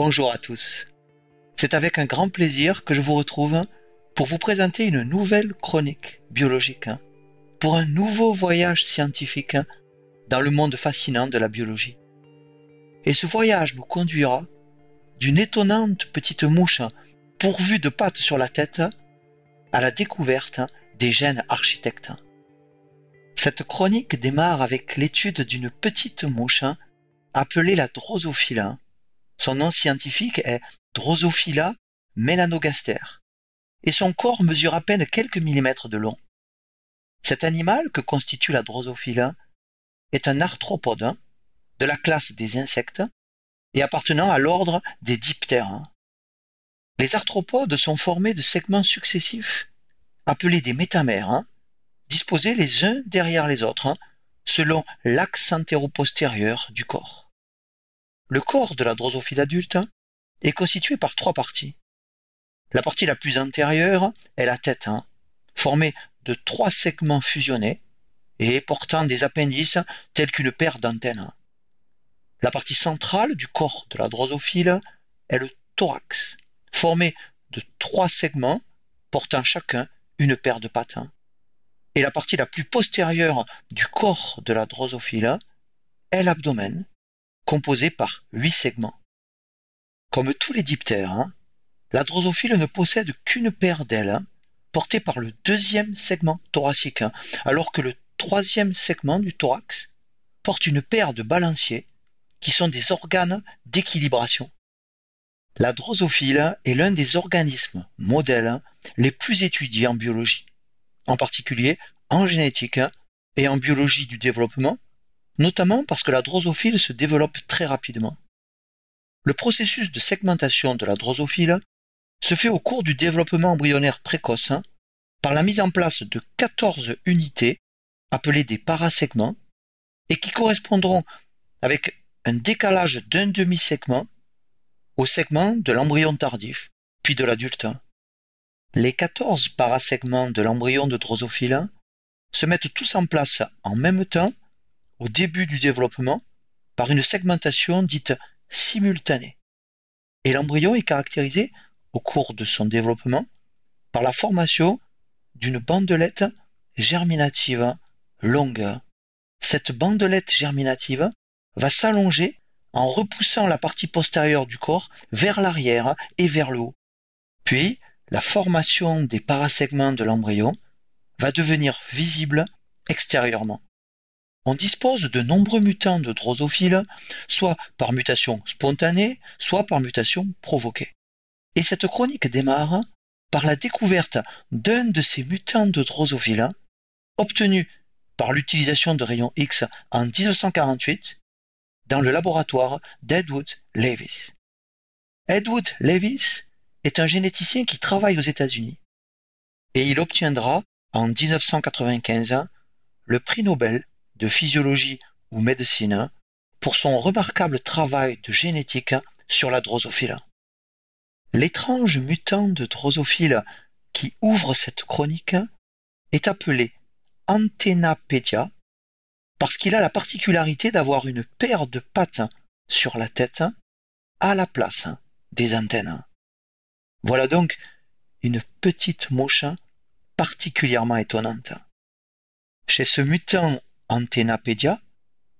Bonjour à tous. C'est avec un grand plaisir que je vous retrouve pour vous présenter une nouvelle chronique biologique, pour un nouveau voyage scientifique dans le monde fascinant de la biologie. Et ce voyage nous conduira d'une étonnante petite mouche pourvue de pattes sur la tête à la découverte des gènes architectes. Cette chronique démarre avec l'étude d'une petite mouche appelée la drosophile. Son nom scientifique est Drosophila melanogaster et son corps mesure à peine quelques millimètres de long. Cet animal que constitue la drosophile est un arthropode de la classe des insectes et appartenant à l'ordre des diptères. Les arthropodes sont formés de segments successifs appelés des métamères, disposés les uns derrière les autres selon l'axe antéro-postérieur du corps. Le corps de la drosophile adulte est constitué par trois parties. La partie la plus antérieure est la tête, formée de trois segments fusionnés et portant des appendices tels qu'une paire d'antennes. La partie centrale du corps de la drosophile est le thorax, formé de trois segments portant chacun une paire de pattes. Et la partie la plus postérieure du corps de la drosophile est l'abdomen, composé par huit segments. Comme tous les diptères, hein, la drosophile ne possède qu'une paire d'ailes portée par le deuxième segment thoracique, hein, alors que le troisième segment du thorax porte une paire de balanciers qui sont des organes d'équilibration. La drosophile est l'un des organismes modèles les plus étudiés en biologie, en particulier en génétique et en biologie du développement, notamment parce que la drosophile se développe très rapidement. Le processus de segmentation de la drosophile se fait au cours du développement embryonnaire précoce par la mise en place de 14 unités appelées des parasegments et qui correspondront avec un décalage d'un demi-segment au segment de l'embryon tardif, puis de l'adulte. Les 14 parasegments de l'embryon de drosophile se mettent tous en place en même temps au début du développement par une segmentation dite simultanée. Et l'embryon est caractérisé au cours de son développement par la formation d'une bandelette germinative longue. Cette bandelette germinative va s'allonger en repoussant la partie postérieure du corps vers l'arrière et vers le haut. Puis, la formation des parasegments de l'embryon va devenir visible extérieurement. On dispose de nombreux mutants de drosophile, soit par mutation spontanée, soit par mutation provoquée. Et cette chronique démarre par la découverte d'un de ces mutants de drosophile, obtenu par l'utilisation de rayons X en 1948 dans le laboratoire d'Edwood Lewis. Edwood Lewis est un généticien qui travaille aux États-Unis et il obtiendra en 1995 le prix Nobel de physiologie ou médecine pour son remarquable travail de génétique sur la drosophile. L'étrange mutant de drosophile qui ouvre cette chronique est appelé Antennapedia parce qu'il a la particularité d'avoir une paire de pattes sur la tête à la place des antennes. Voilà donc une petite mouche particulièrement étonnante. Chez ce mutant Antennapedia,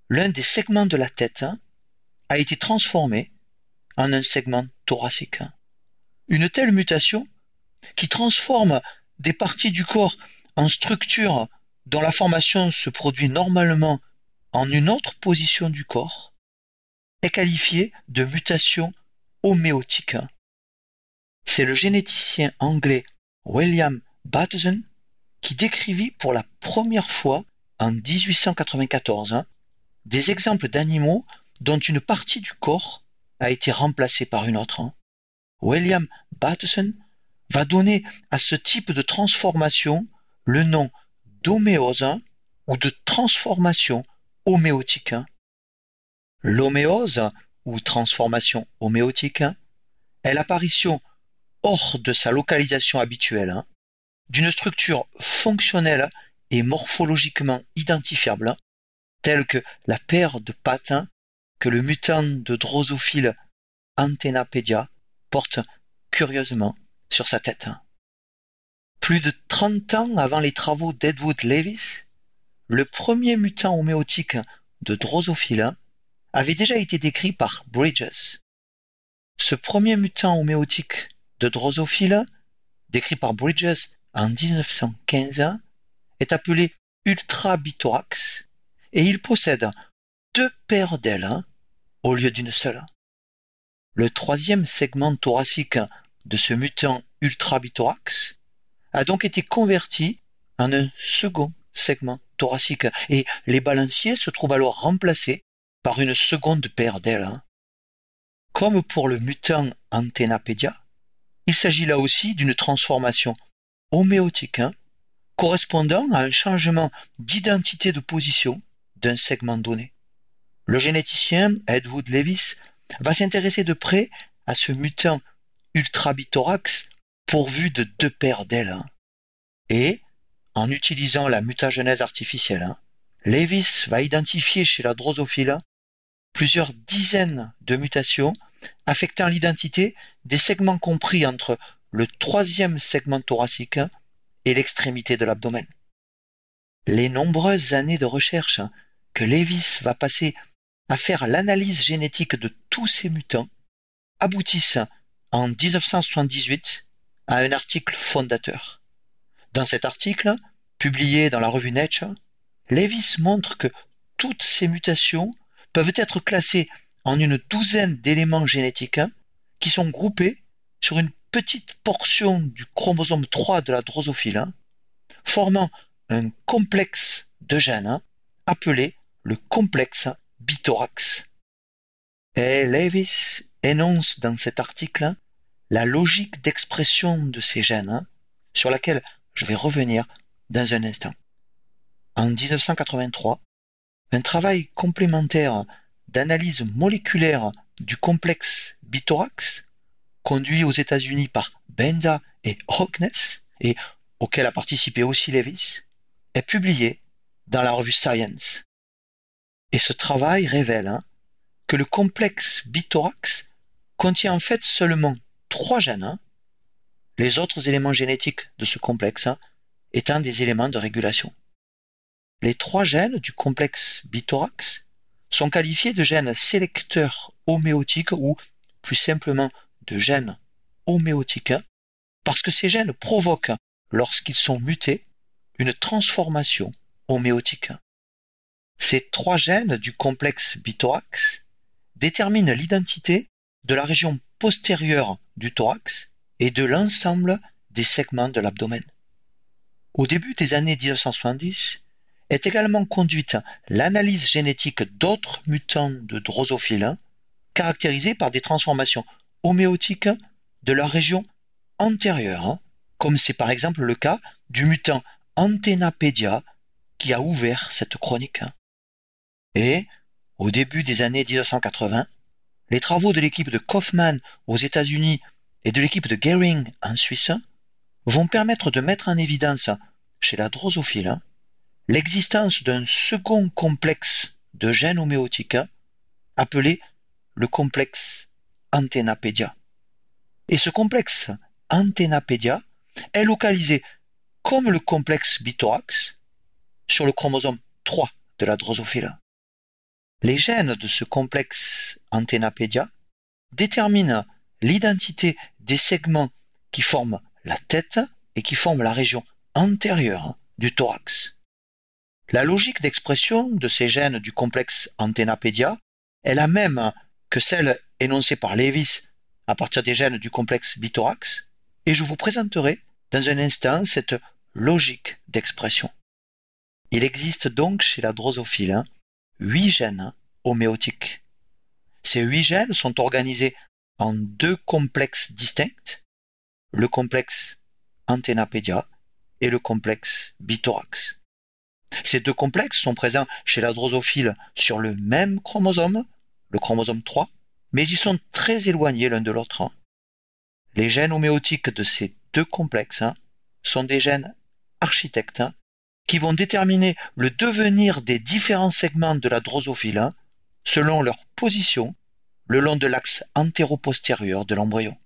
l'un des segments de la tête a été transformé en un segment thoracique. Une telle mutation, qui transforme des parties du corps en structures dont la formation se produit normalement en une autre position du corps, est qualifiée de mutation homéotique. C'est le généticien anglais William Bateson qui décrivit pour la première fois en 1894 des exemples d'animaux dont une partie du corps a été remplacée par une autre. William Bateson va donner à ce type de transformation le nom d'homéose ou de transformation homéotique. L'homéose ou transformation homéotique est l'apparition hors de sa localisation habituelle d'une structure fonctionnelle et morphologiquement identifiable telle que la paire de pattes que le mutant de drosophile Antennapédia porte curieusement sur sa tête. Plus de 30 ans avant les travaux d'Edwood Lewis, le premier mutant homéotique de Drosophila avait déjà été décrit par Bridges. Ce premier mutant homéotique de Drosophila, décrit par Bridges en 1915, est appelé ultrabithorax et il possède deux paires d'ailes au lieu d'une seule. Le troisième segment thoracique de ce mutant ultrabithorax a donc été converti en un second segment thoracique et les balanciers se trouvent alors remplacés par une seconde paire d'ailes. Comme pour le mutant Antennapédia, il s'agit là aussi d'une transformation homéotique hein, correspondant à un changement d'identité de position d'un segment donné. Le généticien Edward Lewis va s'intéresser de près à ce mutant ultrabithorax pourvu de deux paires d'ailes. Hein. Et, en utilisant la mutagenèse artificielle, hein, Lewis va identifier chez la drosophile plusieurs dizaines de mutations affectant l'identité des segments compris entre le troisième segment thoracique l'extrémité de l'abdomen. Les nombreuses années de recherche que Lewis va passer à faire l'analyse génétique de tous ces mutants aboutissent en 1978 à un article fondateur. Dans cet article, publié dans la revue Nature, Lewis montre que toutes ces mutations peuvent être classées en une douzaine d'éléments génétiques qui sont groupés sur une petite portion du chromosome 3 de la drosophile, formant un complexe de gènes appelé le complexe bithorax. Et Lewis énonce dans cet article la logique d'expression de ces gènes, sur laquelle je vais revenir dans un instant. En 1983, un travail complémentaire d'analyse moléculaire du complexe bithorax, conduit aux États-Unis par Benda et Hockness, et auquel a participé aussi Lewis, est publié dans la revue Science. Et ce travail révèle hein, que le complexe bithorax contient en fait seulement trois gènes, hein. les autres éléments génétiques de ce complexe hein, étant des éléments de régulation. Les trois gènes du complexe bithorax sont qualifiés de gènes sélecteurs homéotiques ou, plus simplement, de gènes homéotiques parce que ces gènes provoquent, lorsqu'ils sont mutés, une transformation homéotique. Ces trois gènes du complexe bithorax déterminent l'identité de la région postérieure du thorax et de l'ensemble des segments de l'abdomen. Au début des années 1970, est également conduite l'analyse génétique d'autres mutants de drosophile caractérisés par des transformations homéotiques de leur région antérieure, comme c'est par exemple le cas du mutant Antennapédia qui a ouvert cette chronique. Et, au début des années 1980, les travaux de l'équipe de Kaufman aux États-Unis et de l'équipe de Gehring en Suisse vont permettre de mettre en évidence chez la drosophile l'existence d'un second complexe de gènes homéotiques appelé le complexe Antennapédia. Et ce complexe Antennapédia est localisé comme le complexe bithorax sur le chromosome 3 de la drosophile. Les gènes de ce complexe Antennapédia déterminent l'identité des segments qui forment la tête et qui forment la région antérieure du thorax. La logique d'expression de ces gènes du complexe Antennapédia est la même que celle énoncée par Lewis à partir des gènes du complexe bithorax, et je vous présenterai dans un instant cette logique d'expression. Il existe donc chez la drosophile huit gènes homéotiques. Ces huit gènes sont organisés en deux complexes distincts, le complexe Antennapédia et le complexe bithorax. Ces deux complexes sont présents chez la drosophile sur le même chromosome, le chromosome 3, mais ils sont très éloignés l'un de l'autre. Les gènes homéotiques de ces deux complexes hein, sont des gènes architectes hein, qui vont déterminer le devenir des différents segments de la drosophile hein, selon leur position, le long de l'axe antéro-postérieur de l'embryon.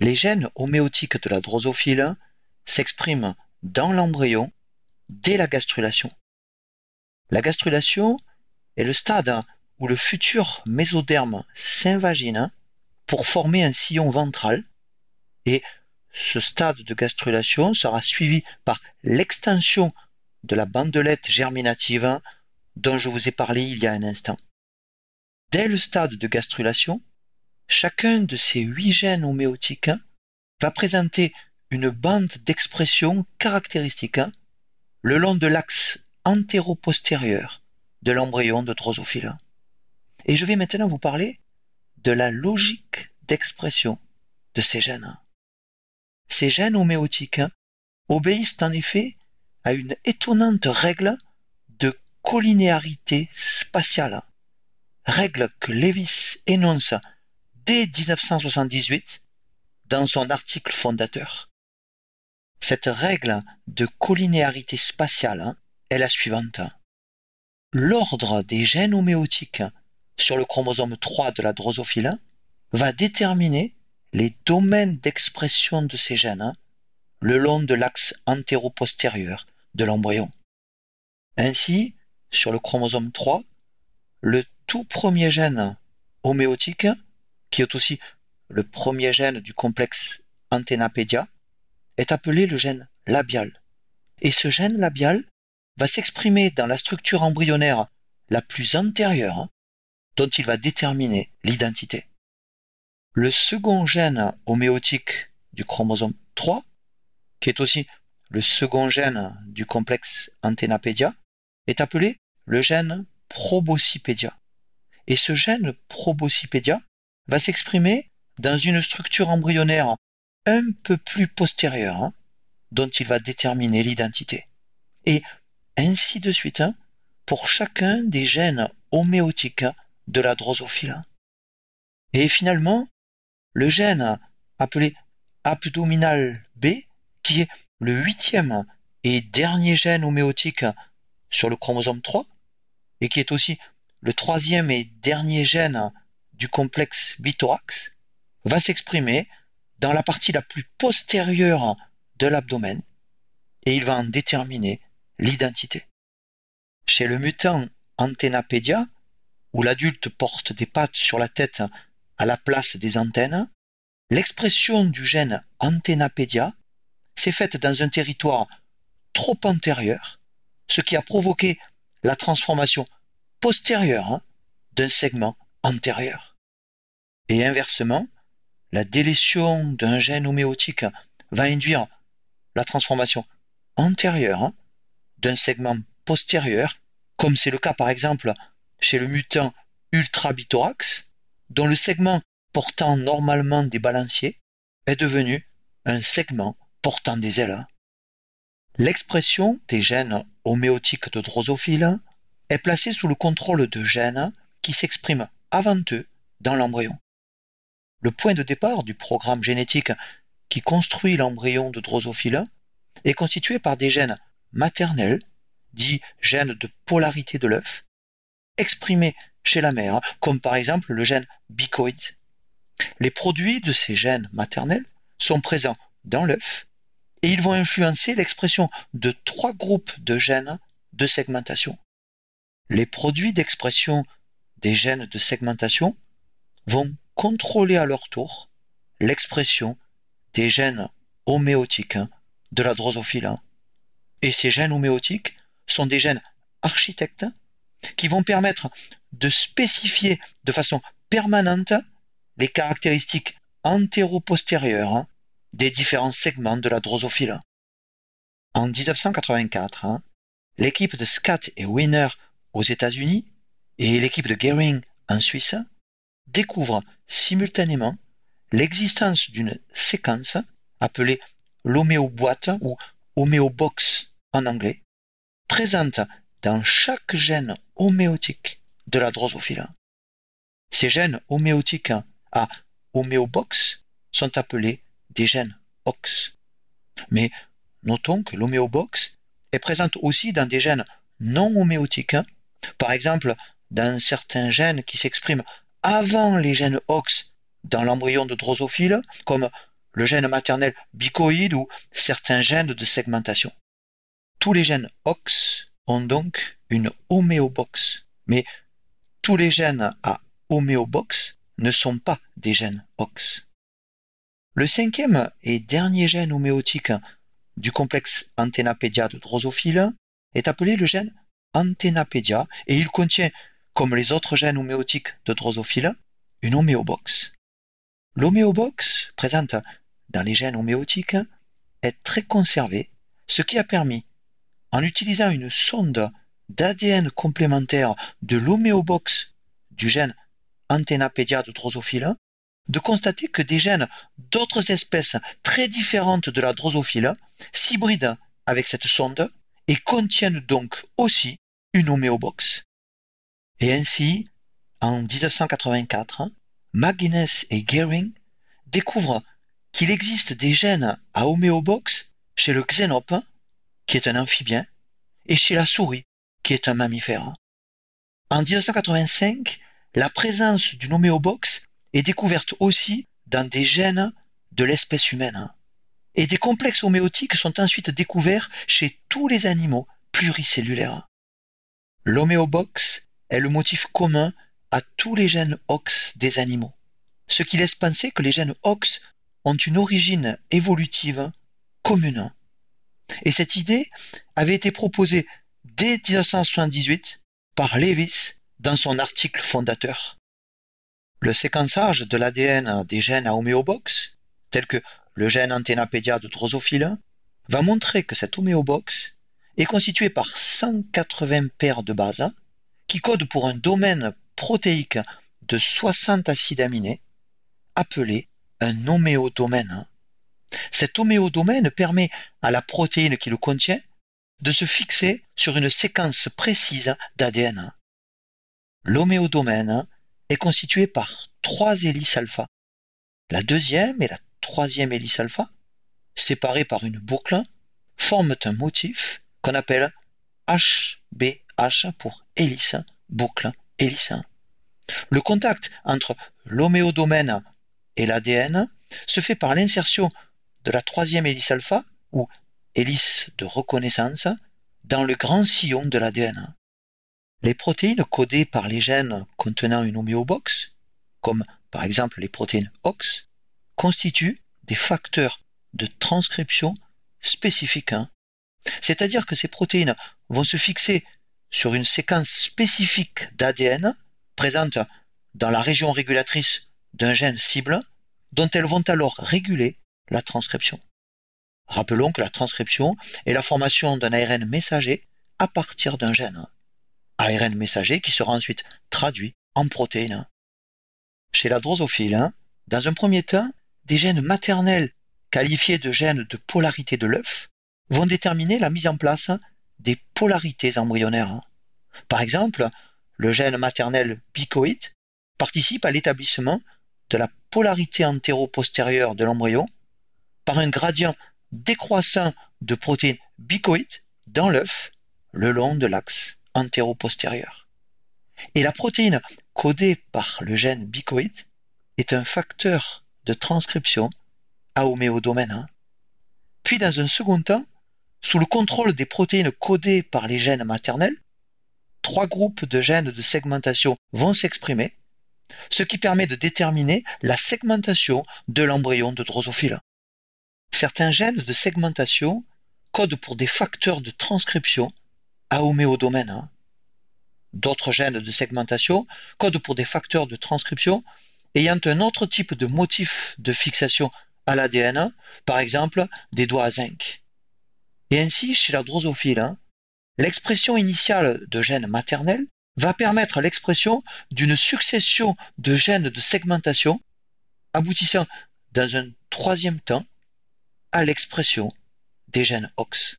Les gènes homéotiques de la drosophile s'expriment dans l'embryon dès la gastrulation. La gastrulation est le stade où le futur mésoderme s'invagine pour former un sillon ventral et ce stade de gastrulation sera suivi par l'extension de la bandelette germinative dont je vous ai parlé il y a un instant. Dès le stade de gastrulation, chacun de ces huit gènes homéotiques va présenter une bande d'expression caractéristique le long de l'axe antéro-postérieur de l'embryon de drosophile. Et je vais maintenant vous parler de la logique d'expression de ces gènes. Ces gènes homéotiques obéissent en effet à une étonnante règle de collinéarité spatiale, règle que Lewis énonce dès 1978 dans son article fondateur. Cette règle de collinéarité spatiale est la suivante. L'ordre des gènes homéotiques sur le chromosome 3 de la drosophile va déterminer les domaines d'expression de ces gènes le long de l'axe antéro-postérieur de l'embryon. Ainsi, sur le chromosome 3, le tout premier gène homéotique, qui est aussi le premier gène du complexe Antennapédia, est appelé le gène labial. Et ce gène labial va s'exprimer dans la structure embryonnaire la plus antérieure, dont il va déterminer l'identité. Le second gène homéotique du chromosome 3, qui est aussi le second gène du complexe Antennapédia, est appelé le gène proboscipédia. Et ce gène proboscipédia va s'exprimer dans une structure embryonnaire un peu plus postérieure, hein, dont il va déterminer l'identité. Et ainsi de suite hein, pour chacun des gènes homéotiques de la drosophile. Et finalement, le gène appelé abdominal B, qui est le huitième et dernier gène homéotique sur le chromosome 3, et qui est aussi le troisième et dernier gène du complexe bithorax, va s'exprimer dans la partie la plus postérieure de l'abdomen, et il va en déterminer l'identité. Chez le mutant Antennapédia, où l'adulte porte des pattes sur la tête à la place des antennes, l'expression du gène Antennapédia s'est faite dans un territoire trop antérieur, ce qui a provoqué la transformation postérieure hein, d'un segment antérieur. Et inversement, la délétion d'un gène homéotique va induire la transformation antérieure hein, d'un segment postérieur, comme c'est le cas par exemple chez le mutant ultrabithorax, dont le segment portant normalement des balanciers est devenu un segment portant des ailes. L'expression des gènes homéotiques de drosophile est placée sous le contrôle de gènes qui s'expriment avant eux dans l'embryon. Le point de départ du programme génétique qui construit l'embryon de drosophile est constitué par des gènes maternels, dits gènes de polarité de l'œuf, exprimés chez la mère, comme par exemple le gène bicoïde. Les produits de ces gènes maternels sont présents dans l'œuf et ils vont influencer l'expression de trois groupes de gènes de segmentation. Les produits d'expression des gènes de segmentation vont contrôler à leur tour l'expression des gènes homéotiques de la drosophile. Et ces gènes homéotiques sont des gènes architectes qui vont permettre de spécifier de façon permanente les caractéristiques antéro-postérieures des différents segments de la drosophile. En 1984, hein, l'équipe de Scott et Winner aux États-Unis et l'équipe de Gehring en Suisse découvrent simultanément l'existence d'une séquence appelée l'homéoboîte ou homéobox en anglais, présente dans chaque gène homéotique de la drosophile. Ces gènes homéotiques à homéobox sont appelés des gènes OX. Mais notons que l'homéobox est présente aussi dans des gènes non homéotiques, par exemple dans certains gènes qui s'expriment avant les gènes OX dans l'embryon de drosophile, comme le gène maternel bicoïde ou certains gènes de segmentation. Tous les gènes OX ont donc une homéobox, mais tous les gènes à homéobox ne sont pas des gènes OX. Le cinquième et dernier gène homéotique du complexe Antennapédia de drosophile est appelé le gène Antennapédia et il contient, comme les autres gènes homéotiques de drosophile, une homéobox. L'homéobox, présente dans les gènes homéotiques, est très conservée, ce qui a permis, en utilisant une sonde d'ADN complémentaire de l'homéobox du gène Antennapédia de drosophile, de constater que des gènes d'autres espèces très différentes de la drosophile s'hybrident avec cette sonde et contiennent donc aussi une homéobox. Et ainsi, en 1984, McGuinness et Gehring découvrent qu'il existe des gènes à homéobox chez le xénope, qui est un amphibien, et chez la souris, qui est un mammifère. En 1985, la présence d'une homéobox est découverte aussi dans des gènes de l'espèce humaine. Et des complexes homéotiques sont ensuite découverts chez tous les animaux pluricellulaires. L'homéobox est le motif commun à tous les gènes OX des animaux, ce qui laisse penser que les gènes OX ont une origine évolutive commune. Et cette idée avait été proposée dès 1978 par Lewis dans son article fondateur. Le séquençage de l'ADN des gènes à homéobox, tel que le gène Antennapédia de drosophile, va montrer que cette homéobox est constituée par 180 paires de bases qui codent pour un domaine protéique de 60 acides aminés appelé un homéodomaine. Cet homéodomaine permet à la protéine qui le contient de se fixer sur une séquence précise d'ADN. L'homéodomaine est constitué par trois hélices alpha. La deuxième et la troisième hélice alpha, séparées par une boucle, forment un motif qu'on appelle HBH pour hélice, boucle, hélice. Le contact entre l'homéodomaine et l'ADN se fait par l'insertion de la troisième hélice alpha, ou hélice de reconnaissance, dans le grand sillon de l'ADN. Les protéines codées par les gènes contenant une homéobox, comme par exemple les protéines OX, constituent des facteurs de transcription spécifiques. Hein. C'est-à-dire que ces protéines vont se fixer sur une séquence spécifique d'ADN présente dans la région régulatrice d'un gène cible dont elles vont alors réguler la transcription. Rappelons que la transcription est la formation d'un ARN messager à partir d'un gène. ARN messager qui sera ensuite traduit en protéines. Chez la drosophile, hein, dans un premier temps, des gènes maternels qualifiés de gènes de polarité de l'œuf vont déterminer la mise en place des polarités embryonnaires. Par exemple, le gène maternel bicoïde participe à l'établissement de la polarité antéro-postérieure de l'embryon par un gradient décroissant de protéines bicoïdes dans l'œuf le long de l'axe antéro-postérieure. Et la protéine codée par le gène bicoïde est un facteur de transcription à homéodomaine. Puis dans un second temps, sous le contrôle des protéines codées par les gènes maternels, trois groupes de gènes de segmentation vont s'exprimer, ce qui permet de déterminer la segmentation de l'embryon de drosophile. Certains gènes de segmentation codent pour des facteurs de transcription à homéodomaine. Hein. D'autres gènes de segmentation codent pour des facteurs de transcription ayant un autre type de motif de fixation à l'ADN, par exemple des doigts à zinc. Et ainsi, chez la drosophile, hein, l'expression initiale de gènes maternels va permettre l'expression d'une succession de gènes de segmentation aboutissant dans un troisième temps à l'expression des gènes OX.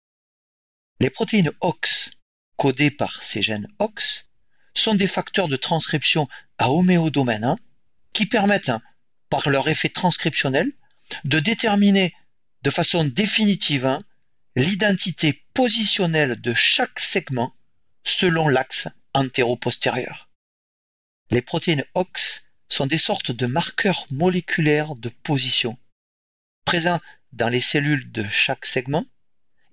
Les protéines OX codés par ces gènes OX sont des facteurs de transcription à homéodomaine qui permettent, hein, par leur effet transcriptionnel, de déterminer de façon définitive hein, l'identité positionnelle de chaque segment selon l'axe antéro-postérieur. Les protéines OX sont des sortes de marqueurs moléculaires de position, présents dans les cellules de chaque segment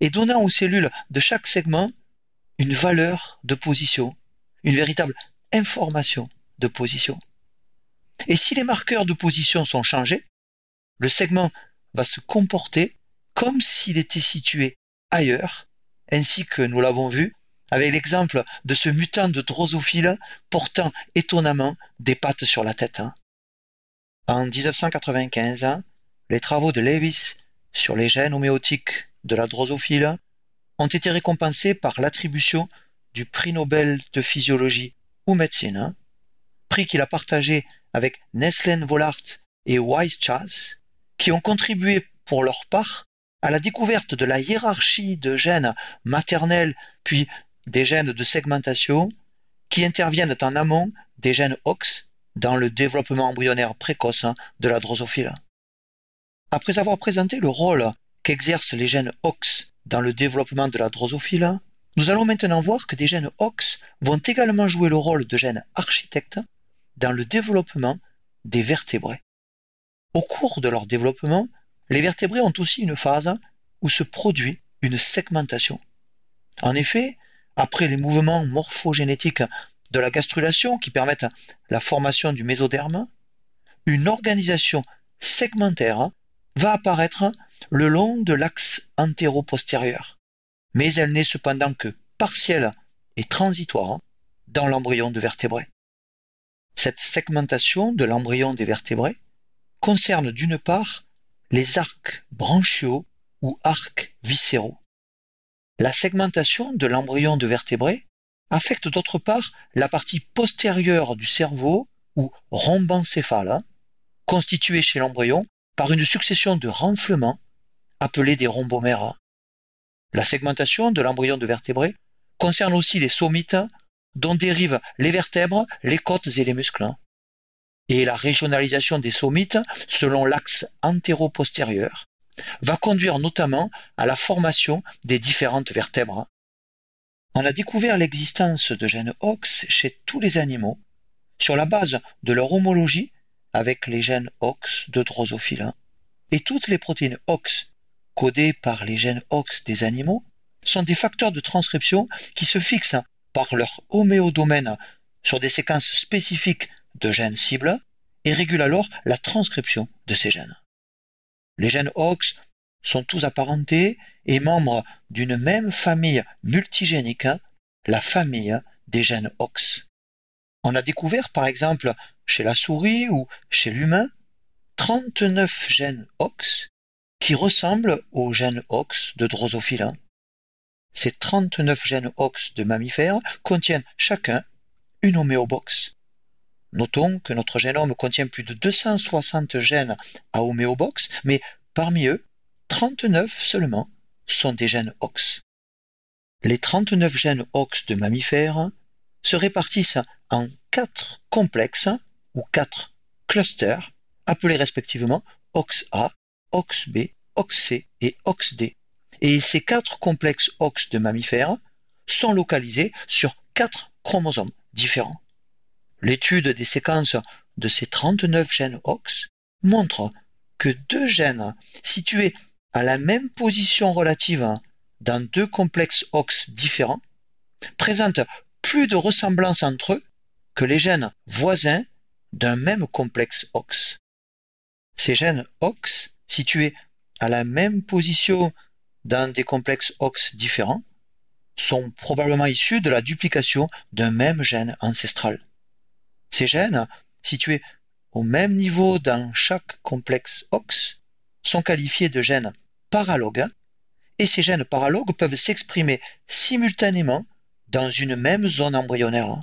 et donnant aux cellules de chaque segment une valeur de position, une véritable information de position. Et si les marqueurs de position sont changés, le segment va se comporter comme s'il était situé ailleurs, ainsi que nous l'avons vu avec l'exemple de ce mutant de drosophile portant étonnamment des pattes sur la tête. Hein. En 1995, les travaux de Lewis sur les gènes homéotiques de la drosophile ont été récompensés par l'attribution du prix Nobel de physiologie ou médecine, hein. prix qu'il a partagé avec Neslen Vollart et Wise qui ont contribué pour leur part à la découverte de la hiérarchie de gènes maternels puis des gènes de segmentation qui interviennent en amont des gènes OX dans le développement embryonnaire précoce de la drosophile. Après avoir présenté le rôle qu'exercent les gènes OX dans le développement de la drosophile, nous allons maintenant voir que des gènes OX vont également jouer le rôle de gènes architectes dans le développement des vertébrés. Au cours de leur développement, les vertébrés ont aussi une phase où se produit une segmentation. En effet, après les mouvements morphogénétiques de la gastrulation qui permettent la formation du mésoderme, une organisation segmentaire va apparaître le long de l'axe antéro-postérieur, mais elle n'est cependant que partielle et transitoire dans l'embryon de vertébré. Cette segmentation de l'embryon des vertébrés concerne d'une part les arcs branchiaux ou arcs viscéraux. La segmentation de l'embryon de vertébré affecte d'autre part la partie postérieure du cerveau ou rhombencéphale, constituée chez l'embryon par une succession de renflements appelés des rhombomères. La segmentation de l'embryon de vertébré concerne aussi les somites dont dérivent les vertèbres, les côtes et les muscles. Et la régionalisation des somites selon l'axe antéro-postérieur va conduire notamment à la formation des différentes vertèbres. On a découvert l'existence de gènes OX chez tous les animaux sur la base de leur homologie avec les gènes OX de drosophile. Et toutes les protéines OX codées par les gènes OX des animaux sont des facteurs de transcription qui se fixent par leur homéodomaine sur des séquences spécifiques de gènes cibles et régulent alors la transcription de ces gènes. Les gènes OX sont tous apparentés et membres d'une même famille multigénique, la famille des gènes OX. On a découvert par exemple chez la souris ou chez l'humain 39 gènes OX qui ressemblent aux gènes OX de drosophile. Ces 39 gènes OX de mammifères contiennent chacun une homéobox. Notons que notre génome contient plus de 260 gènes à homéobox, mais parmi eux, 39 seulement sont des gènes OX. Les 39 gènes OX de mammifères se répartissent en quatre complexes ou quatre clusters appelés respectivement OXA, OXB, OXC et OXD et ces quatre complexes OX de mammifères sont localisés sur quatre chromosomes différents. L'étude des séquences de ces 39 gènes OX montre que deux gènes situés à la même position relative dans deux complexes OX différents présentent plus de ressemblances entre eux que les gènes voisins d'un même complexe OX. Ces gènes OX situés à la même position dans des complexes OX différents sont probablement issus de la duplication d'un même gène ancestral. Ces gènes, situés au même niveau dans chaque complexe OX, sont qualifiés de gènes paralogues et ces gènes paralogues peuvent s'exprimer simultanément dans une même zone embryonnaire.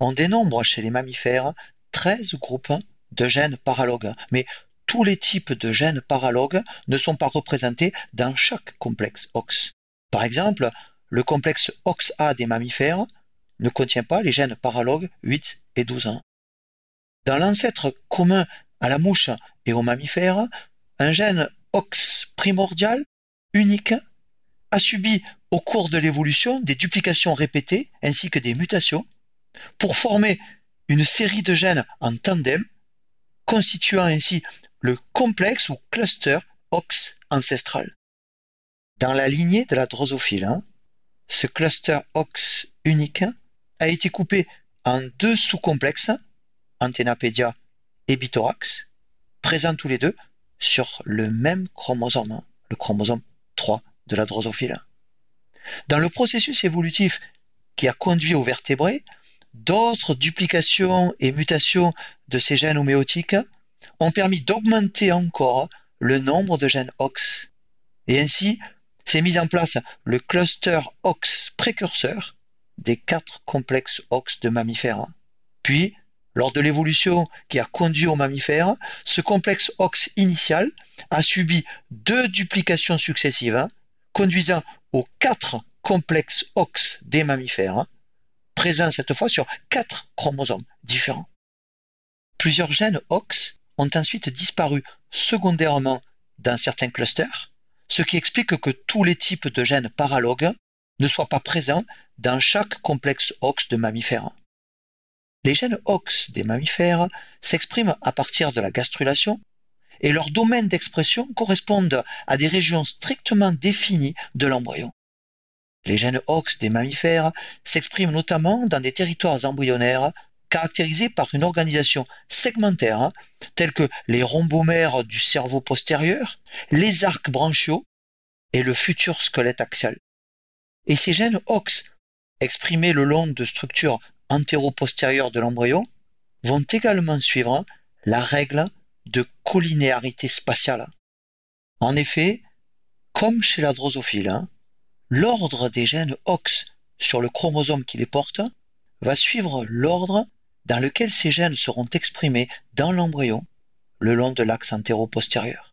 On dénombre chez les mammifères 13 groupes de gènes paralogues, mais tous les types de gènes paralogues ne sont pas représentés dans chaque complexe OX. Par exemple, le complexe OXA des mammifères ne contient pas les gènes paralogues 8 et 12 ans. Dans l'ancêtre commun à la mouche et aux mammifères, un gène OX primordial, unique, a subi au cours de l'évolution des duplications répétées ainsi que des mutations pour former une série de gènes en tandem, constituant ainsi le complexe ou cluster OX ancestral. Dans la lignée de la drosophile, hein, ce cluster OX unique a été coupé en deux sous-complexes, Antennapédia et Bithorax, présents tous les deux sur le même chromosome, hein, le chromosome 3 de la drosophile. Dans le processus évolutif qui a conduit aux vertébrés, d'autres duplications et mutations de ces gènes homéotiques ont permis d'augmenter encore le nombre de gènes OX. Et ainsi, s'est mis en place le cluster OX précurseur des quatre complexes OX de mammifères. Puis, lors de l'évolution qui a conduit aux mammifères, ce complexe OX initial a subi deux duplications successives, conduisant aux quatre complexes OX des mammifères, présents cette fois sur quatre chromosomes différents. Plusieurs gènes OX ont ensuite disparu secondairement dans certains clusters, ce qui explique que tous les types de gènes paralogues ne soient pas présents dans chaque complexe OX de mammifères. Les gènes OX des mammifères s'expriment à partir de la gastrulation et leurs domaines d'expression correspondent à des régions strictement définies de l'embryon. Les gènes OX des mammifères s'expriment notamment dans des territoires embryonnaires caractérisés par une organisation segmentaire, telle que les rhombomères du cerveau postérieur, les arcs branchiaux et le futur squelette axial. Et ces gènes OX, exprimés le long de structures antéro-postérieures de l'embryon, vont également suivre la règle de collinéarité spatiale. En effet, comme chez la drosophile, hein, l'ordre des gènes OX sur le chromosome qui les porte va suivre l'ordre dans lequel ces gènes seront exprimés dans l'embryon le long de l'axe antéro-postérieur.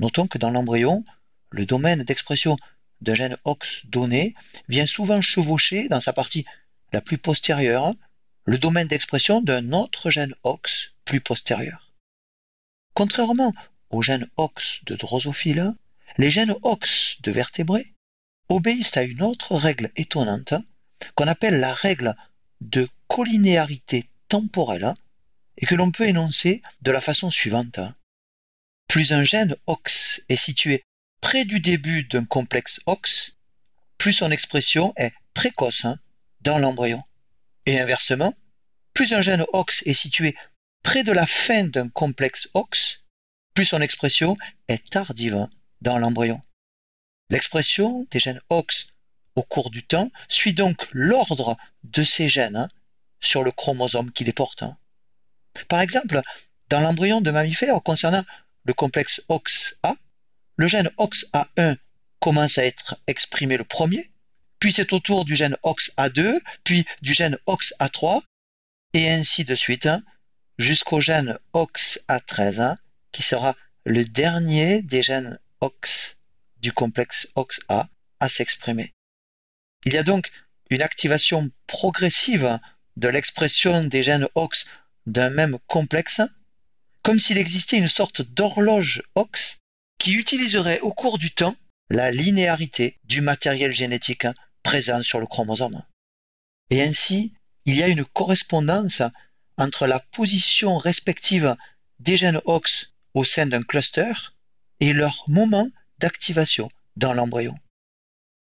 Notons que dans l'embryon, le domaine d'expression d'un gène OX donné vient souvent chevaucher dans sa partie la plus postérieure le domaine d'expression d'un autre gène OX plus postérieur. Contrairement aux gènes OX de drosophile, les gènes OX de vertébrés obéissent à une autre règle étonnante qu'on appelle la règle de collinéarité temporelle et que l'on peut énoncer de la façon suivante. Plus un gène OX est situé près du début d'un complexe OX, plus son expression est précoce dans l'embryon. Et inversement, plus un gène OX est situé près de la fin d'un complexe OX, plus son expression est tardive dans l'embryon. L'expression des gènes OX au cours du temps suit donc l'ordre de ces gènes sur le chromosome qui les porte. Par exemple, dans l'embryon de mammifère concernant le complexe OXA, le gène OXA1 commence à être exprimé le premier, puis c'est au tour du gène OXA2, puis du gène OXA3, et ainsi de suite, hein, jusqu'au gène OXA13, hein, qui sera le dernier des gènes OX du complexe OXA à s'exprimer. Il y a donc une activation progressive de l'expression des gènes OX d'un même complexe, comme s'il existait une sorte d'horloge OX qui utiliserait au cours du temps la linéarité du matériel génétique présent sur le chromosome. Et ainsi, il y a une correspondance entre la position respective des gènes OX au sein d'un cluster et leur moment d'activation dans l'embryon.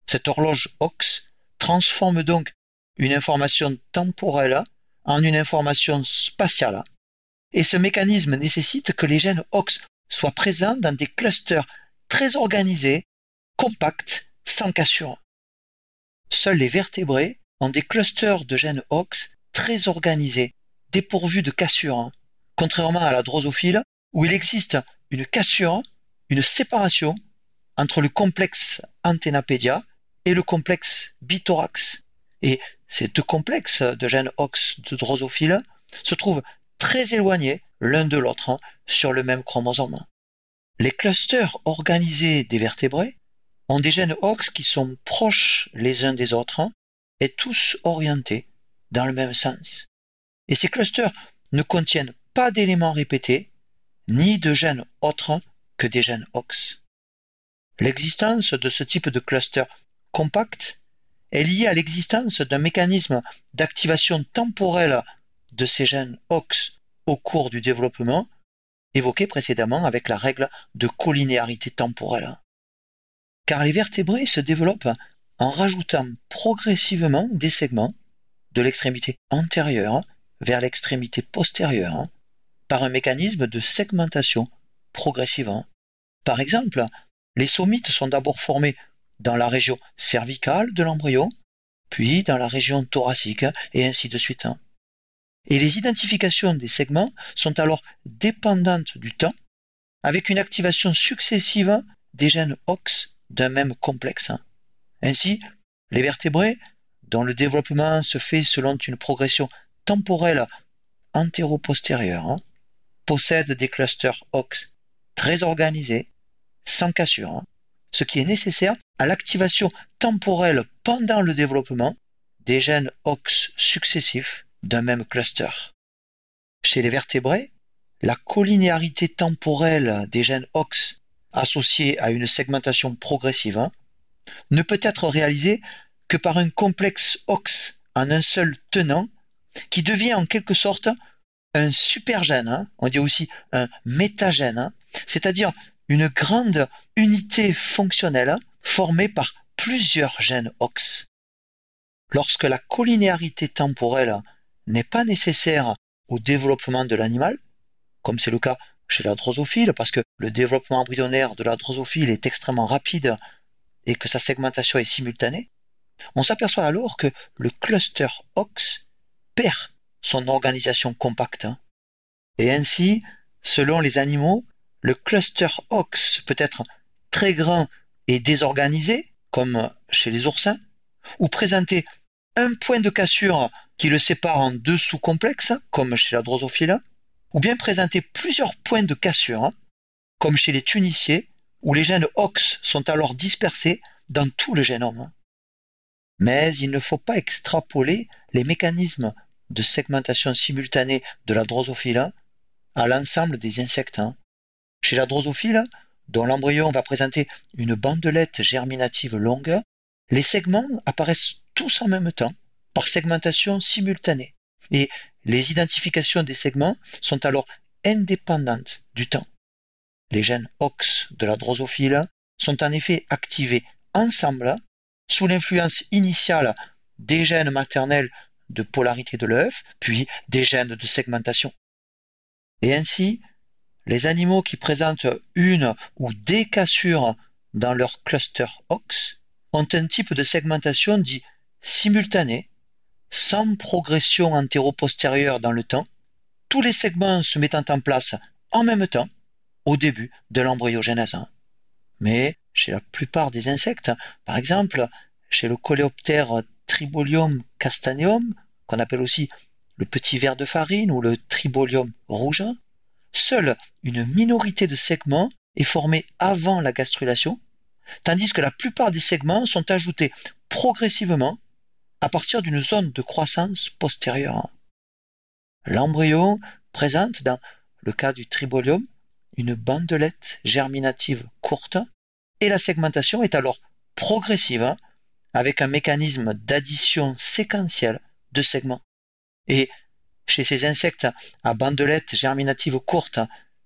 Cette horloge OX transforme donc une information temporelle en une information spatiale. Et ce mécanisme nécessite que les gènes OX soient présents dans des clusters très organisés, compacts, sans cassure. Seuls les vertébrés ont des clusters de gènes OX très organisés, dépourvus de cassure, contrairement à la drosophile où il existe une cassure, une séparation entre le complexe antennapédia et le complexe bithorax. Et ces deux complexes de gènes OX de drosophile se trouvent très éloignés l'un de l'autre hein, sur le même chromosome. Les clusters organisés des vertébrés ont des gènes OX qui sont proches les uns des autres hein, et tous orientés dans le même sens. Et ces clusters ne contiennent pas d'éléments répétés, ni de gènes autres que des gènes OX. L'existence de ce type de cluster compact est liée à l'existence d'un mécanisme d'activation temporelle de ces gènes OX au cours du développement, évoqué précédemment avec la règle de collinéarité temporelle. Car les vertébrés se développent en rajoutant progressivement des segments de l'extrémité antérieure vers l'extrémité postérieure par un mécanisme de segmentation progressive. Par exemple, les somites sont d'abord formés dans la région cervicale de l'embryon, puis dans la région thoracique, et ainsi de suite. Et les identifications des segments sont alors dépendantes du temps, avec une activation successive des gènes OX d'un même complexe. Ainsi, les vertébrés, dont le développement se fait selon une progression temporelle antéro-postérieure, possèdent des clusters OX très organisés, sans cassure, ce qui est nécessaire à l'activation temporelle pendant le développement des gènes OX successifs d'un même cluster. Chez les vertébrés, la collinéarité temporelle des gènes OX associés à une segmentation progressive hein, ne peut être réalisée que par un complexe OX en un seul tenant qui devient en quelque sorte un supergène, hein, on dit aussi un métagène, hein, c'est-à-dire une grande unité fonctionnelle formée par plusieurs gènes OX. Lorsque la collinéarité temporelle n'est pas nécessaire au développement de l'animal, comme c'est le cas chez la drosophile, parce que le développement embryonnaire de la drosophile est extrêmement rapide et que sa segmentation est simultanée, on s'aperçoit alors que le cluster OX perd son organisation compacte. Et ainsi, selon les animaux, le cluster OX peut être très grand et désorganisé, comme chez les oursins, ou présenter un point de cassure qui le sépare en deux sous-complexes, comme chez la drosophile, ou bien présenter plusieurs points de cassure, comme chez les tuniciers, où les gènes OX sont alors dispersés dans tout le génome. Mais il ne faut pas extrapoler les mécanismes de segmentation simultanée de la drosophile à l'ensemble des insectes. Chez la drosophile, dont l'embryon va présenter une bandelette germinative longue, les segments apparaissent tous en même temps, par segmentation simultanée, et les identifications des segments sont alors indépendantes du temps. Les gènes OX de la drosophile sont en effet activés ensemble sous l'influence initiale des gènes maternels de polarité de l'œuf, puis des gènes de segmentation. Et ainsi, les animaux qui présentent une ou des cassures dans leur cluster OX ont un type de segmentation dit simultané, sans progression antéro-postérieure dans le temps, tous les segments se mettant en place en même temps au début de l'embryogenèse. Mais chez la plupart des insectes, par exemple chez le coléoptère Tribolium castaneum, qu'on appelle aussi le petit ver de farine ou le Tribolium rouge, seule une minorité de segments est formée avant la gastrulation, tandis que la plupart des segments sont ajoutés progressivement à partir d'une zone de croissance postérieure. L'embryon présente, dans le cas du tribolium, une bandelette germinative courte et la segmentation est alors progressive avec un mécanisme d'addition séquentielle de segments. Et chez ces insectes à bandelettes germinatives courtes,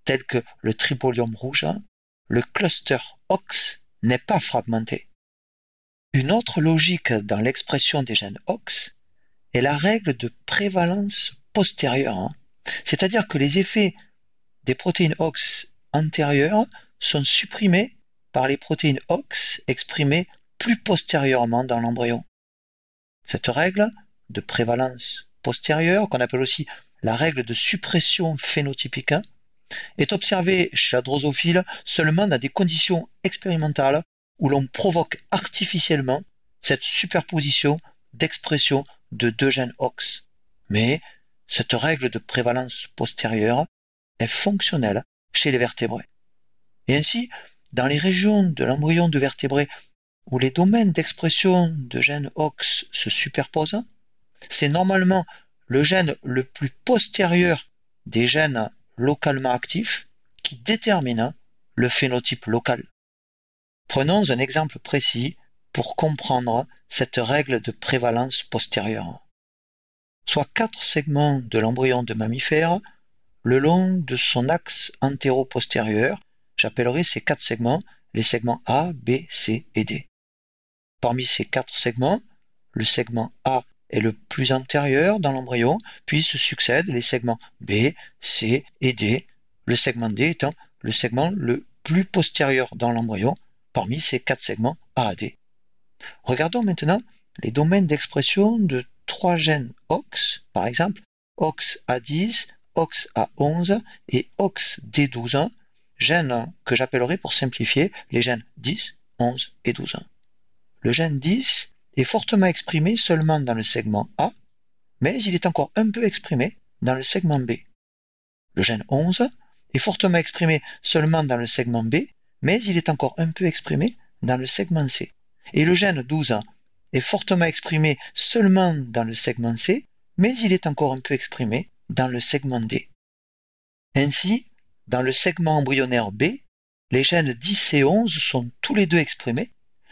tels que le tribolium rouge, le cluster OX n'est pas fragmenté. Une autre logique dans l'expression des gènes OX est la règle de prévalence postérieure, c'est-à-dire que les effets des protéines OX antérieures sont supprimés par les protéines OX exprimées plus postérieurement dans l'embryon. Cette règle de prévalence postérieure, qu'on appelle aussi la règle de suppression phénotypique, est observée chez la drosophile seulement dans des conditions expérimentales où l'on provoque artificiellement cette superposition d'expression de deux gènes OX. Mais cette règle de prévalence postérieure est fonctionnelle chez les vertébrés. Et ainsi, dans les régions de l'embryon de vertébrés où les domaines d'expression de gènes OX se superposent, c'est normalement le gène le plus postérieur des gènes localement actifs qui détermine le phénotype local. Prenons un exemple précis pour comprendre cette règle de prévalence postérieure. soit quatre segments de l'embryon de mammifère le long de son axe antéro-postérieur. J'appellerai ces quatre segments les segments A, B, C et D. Parmi ces quatre segments, le segment A est le plus antérieur dans l'embryon, puis se succèdent les segments B, C et D, le segment D étant le segment le plus postérieur dans l'embryon parmi ces quatre segments A à D. Regardons maintenant les domaines d'expression de trois gènes OX, par exemple OX-A10, OX-A11 et OX-D12, gènes que j'appellerai pour simplifier les gènes 10, 11 et 12. Le gène 10 est fortement exprimé seulement dans le segment A, mais il est encore un peu exprimé dans le segment B. Le gène 11 est fortement exprimé seulement dans le segment B, mais il est encore un peu exprimé dans le segment C. Et le gène 12 est fortement exprimé seulement dans le segment C, mais il est encore un peu exprimé dans le segment D. Ainsi, dans le segment embryonnaire B, les gènes 10 et 11 sont tous les deux exprimés,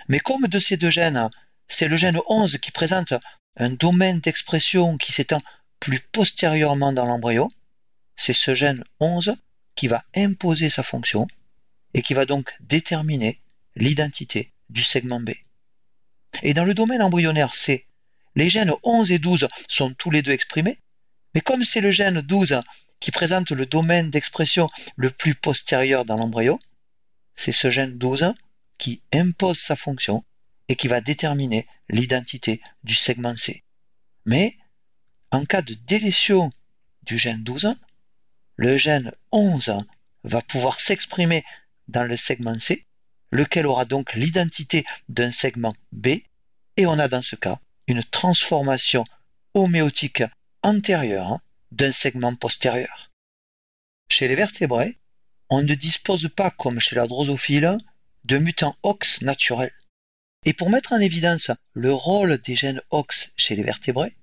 mais comme de ces deux gènes, c'est le gène 11 qui présente un domaine d'expression qui s'étend plus postérieurement dans l'embryon, c'est ce gène 11 qui va imposer sa fonction et qui va donc déterminer l'identité du segment B. Et dans le domaine embryonnaire C, les gènes 11 et 12 sont tous les deux exprimés, mais comme c'est le gène 12 qui présente le domaine d'expression le plus postérieur dans l'embryon, c'est ce gène 12 qui impose sa fonction et qui va déterminer l'identité du segment C. Mais en cas de délétion du gène 12, le gène 11 va pouvoir s'exprimer dans le segment C, lequel aura donc l'identité d'un segment B, et on a dans ce cas une transformation homéotique antérieure d'un segment postérieur. Chez les vertébrés, on ne dispose pas, comme chez la drosophile, de mutants OX naturels. Et pour mettre en évidence le rôle des gènes OX chez les vertébrés,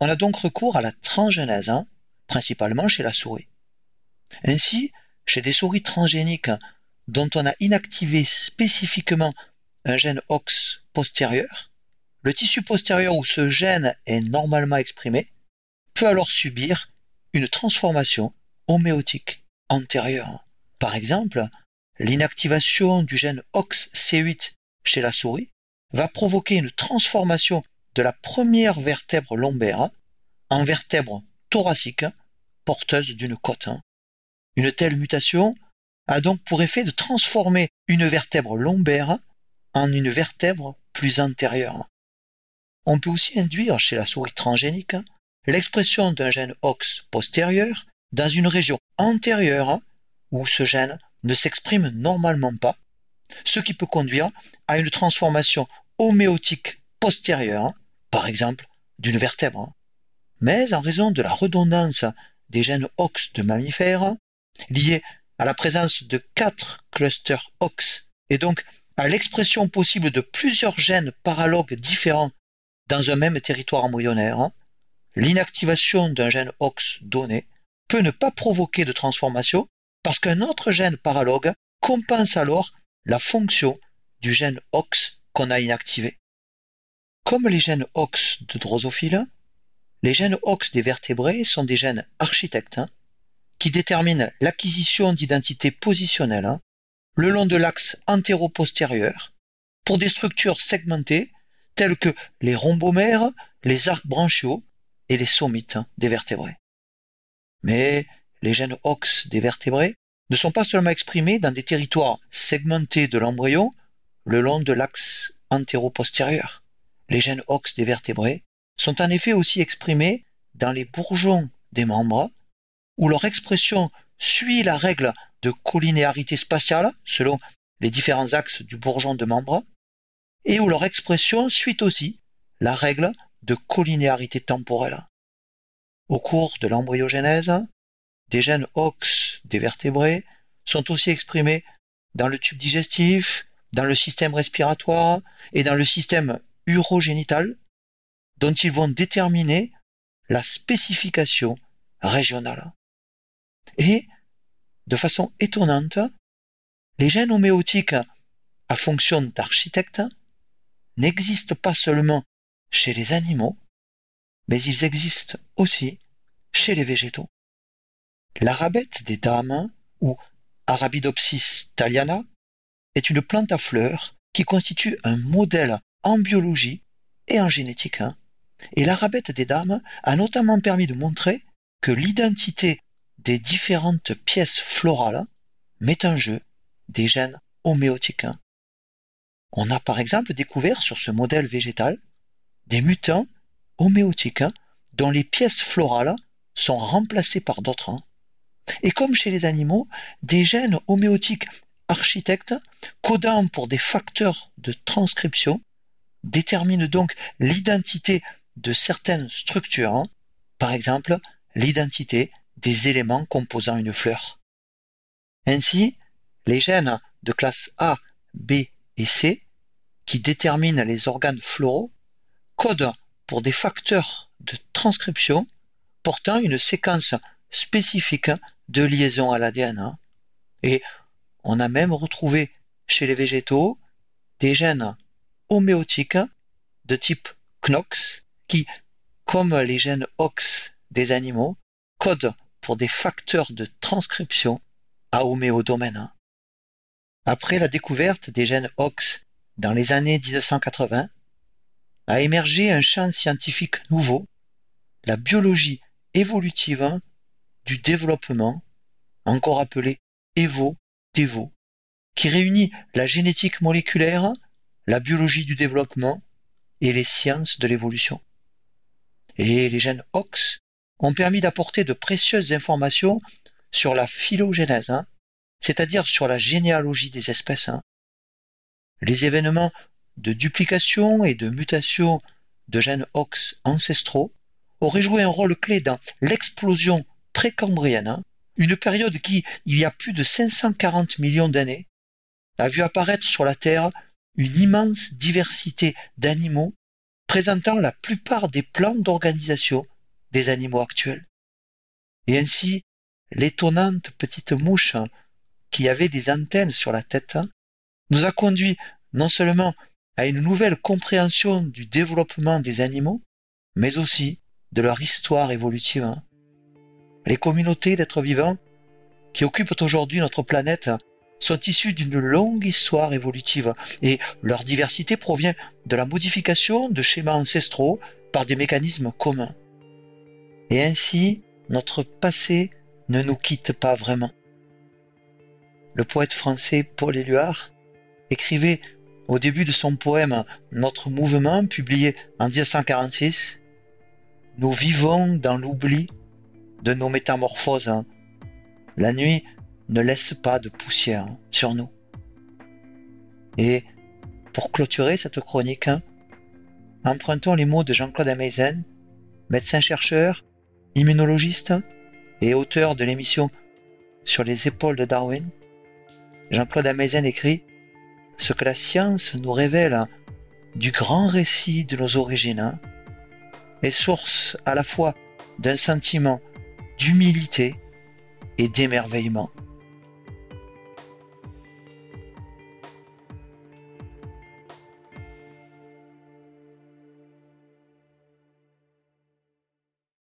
on a donc recours à la transgenèse, hein, principalement chez la souris. Ainsi, chez des souris transgéniques dont on a inactivé spécifiquement un gène OX postérieur, le tissu postérieur où ce gène est normalement exprimé peut alors subir une transformation homéotique antérieure. Par exemple, l'inactivation du gène OXC8 chez la souris va provoquer une transformation de la première vertèbre lombaire en vertèbre thoracique porteuse d'une côte. Une telle mutation a donc pour effet de transformer une vertèbre lombaire en une vertèbre plus antérieure. On peut aussi induire chez la souris transgénique l'expression d'un gène OX postérieur dans une région antérieure où ce gène ne s'exprime normalement pas, ce qui peut conduire à une transformation homéotique postérieure, par exemple d'une vertèbre. Mais en raison de la redondance des gènes OX de mammifères, liés à la présence de quatre clusters OX et donc à l'expression possible de plusieurs gènes paralogues différents dans un même territoire embryonnaire, l'inactivation d'un gène OX donné peut ne pas provoquer de transformation parce qu'un autre gène paralogue compense alors la fonction du gène OX qu'on a inactivé. Comme les gènes OX de drosophile, les gènes OX des vertébrés sont des gènes architectes hein, qui déterminent l'acquisition d'identités positionnelles hein, le long de l'axe antéro-postérieur pour des structures segmentées telles que les rhombomères, les arcs branchiaux et les sommites des vertébrés. Mais les gènes OX des vertébrés ne sont pas seulement exprimés dans des territoires segmentés de l'embryon le long de l'axe antéro-postérieur. Les gènes OX des vertébrés sont en effet aussi exprimés dans les bourgeons des membres, où leur expression suit la règle de collinéarité spatiale selon les différents axes du bourgeon de membre, et où leur expression suit aussi la règle de collinéarité temporelle. Au cours de l'embryogénèse, des gènes OX des vertébrés sont aussi exprimés dans le tube digestif, dans le système respiratoire et dans le système urogénital, dont ils vont déterminer la spécification régionale. Et, de façon étonnante, les gènes homéotiques à fonction d'architecte n'existent pas seulement chez les animaux, mais ils existent aussi chez les végétaux. L'arabette des dames, ou Arabidopsis thaliana, est une plante à fleurs qui constitue un modèle en biologie et en génétique. Hein. Et l'arabette des dames a notamment permis de montrer que l'identité des différentes pièces florales met en jeu des gènes homéotiques. Hein. On a par exemple découvert sur ce modèle végétal des mutants homéotiques hein, dont les pièces florales sont remplacées par d'autres. Et comme chez les animaux, des gènes homéotiques architectes codant pour des facteurs de transcription déterminent donc l'identité de certaines structures, hein. par exemple l'identité des éléments composant une fleur. Ainsi, les gènes de classe A, B et C, qui déterminent les organes floraux, codent pour des facteurs de transcription portant une séquence spécifique de liaison à l'ADN. Et on a même retrouvé chez les végétaux des gènes homéotiques de type KNOX qui, comme les gènes OX des animaux, codent pour des facteurs de transcription à homéodomaine. Après la découverte des gènes OX dans les années 1980, a émergé un champ scientifique nouveau, la biologie évolutive du développement, encore appelé Evo-Devo, qui réunit la génétique moléculaire, la biologie du développement et les sciences de l'évolution. Et les gènes OX ont permis d'apporter de précieuses informations sur la phylogénèse, hein, c'est-à-dire sur la généalogie des espèces. Hein. Les événements de duplication et de mutation de gènes OX ancestraux auraient joué un rôle clé dans l'explosion précambrienne, hein, une période qui, il y a plus de 540 millions d'années, a vu apparaître sur la Terre une immense diversité d'animaux présentant la plupart des plans d'organisation des animaux actuels. Et ainsi, l'étonnante petite mouche qui avait des antennes sur la tête nous a conduit non seulement à une nouvelle compréhension du développement des animaux, mais aussi de leur histoire évolutive. Les communautés d'êtres vivants qui occupent aujourd'hui notre planète sont issues d'une longue histoire évolutive et leur diversité provient de la modification de schémas ancestraux par des mécanismes communs. Et ainsi, notre passé ne nous quitte pas vraiment. Le poète français Paul Éluard écrivait au début de son poème Notre mouvement, publié en 1946, Nous vivons dans l'oubli de nos métamorphoses. La nuit ne laisse pas de poussière sur nous. Et pour clôturer cette chronique, empruntons les mots de Jean-Claude Ameisen, médecin-chercheur, immunologiste et auteur de l'émission Sur les épaules de Darwin. Jean-Claude Ameisen écrit ce que la science nous révèle du grand récit de nos origines est source à la fois d'un sentiment d'humilité et d'émerveillement.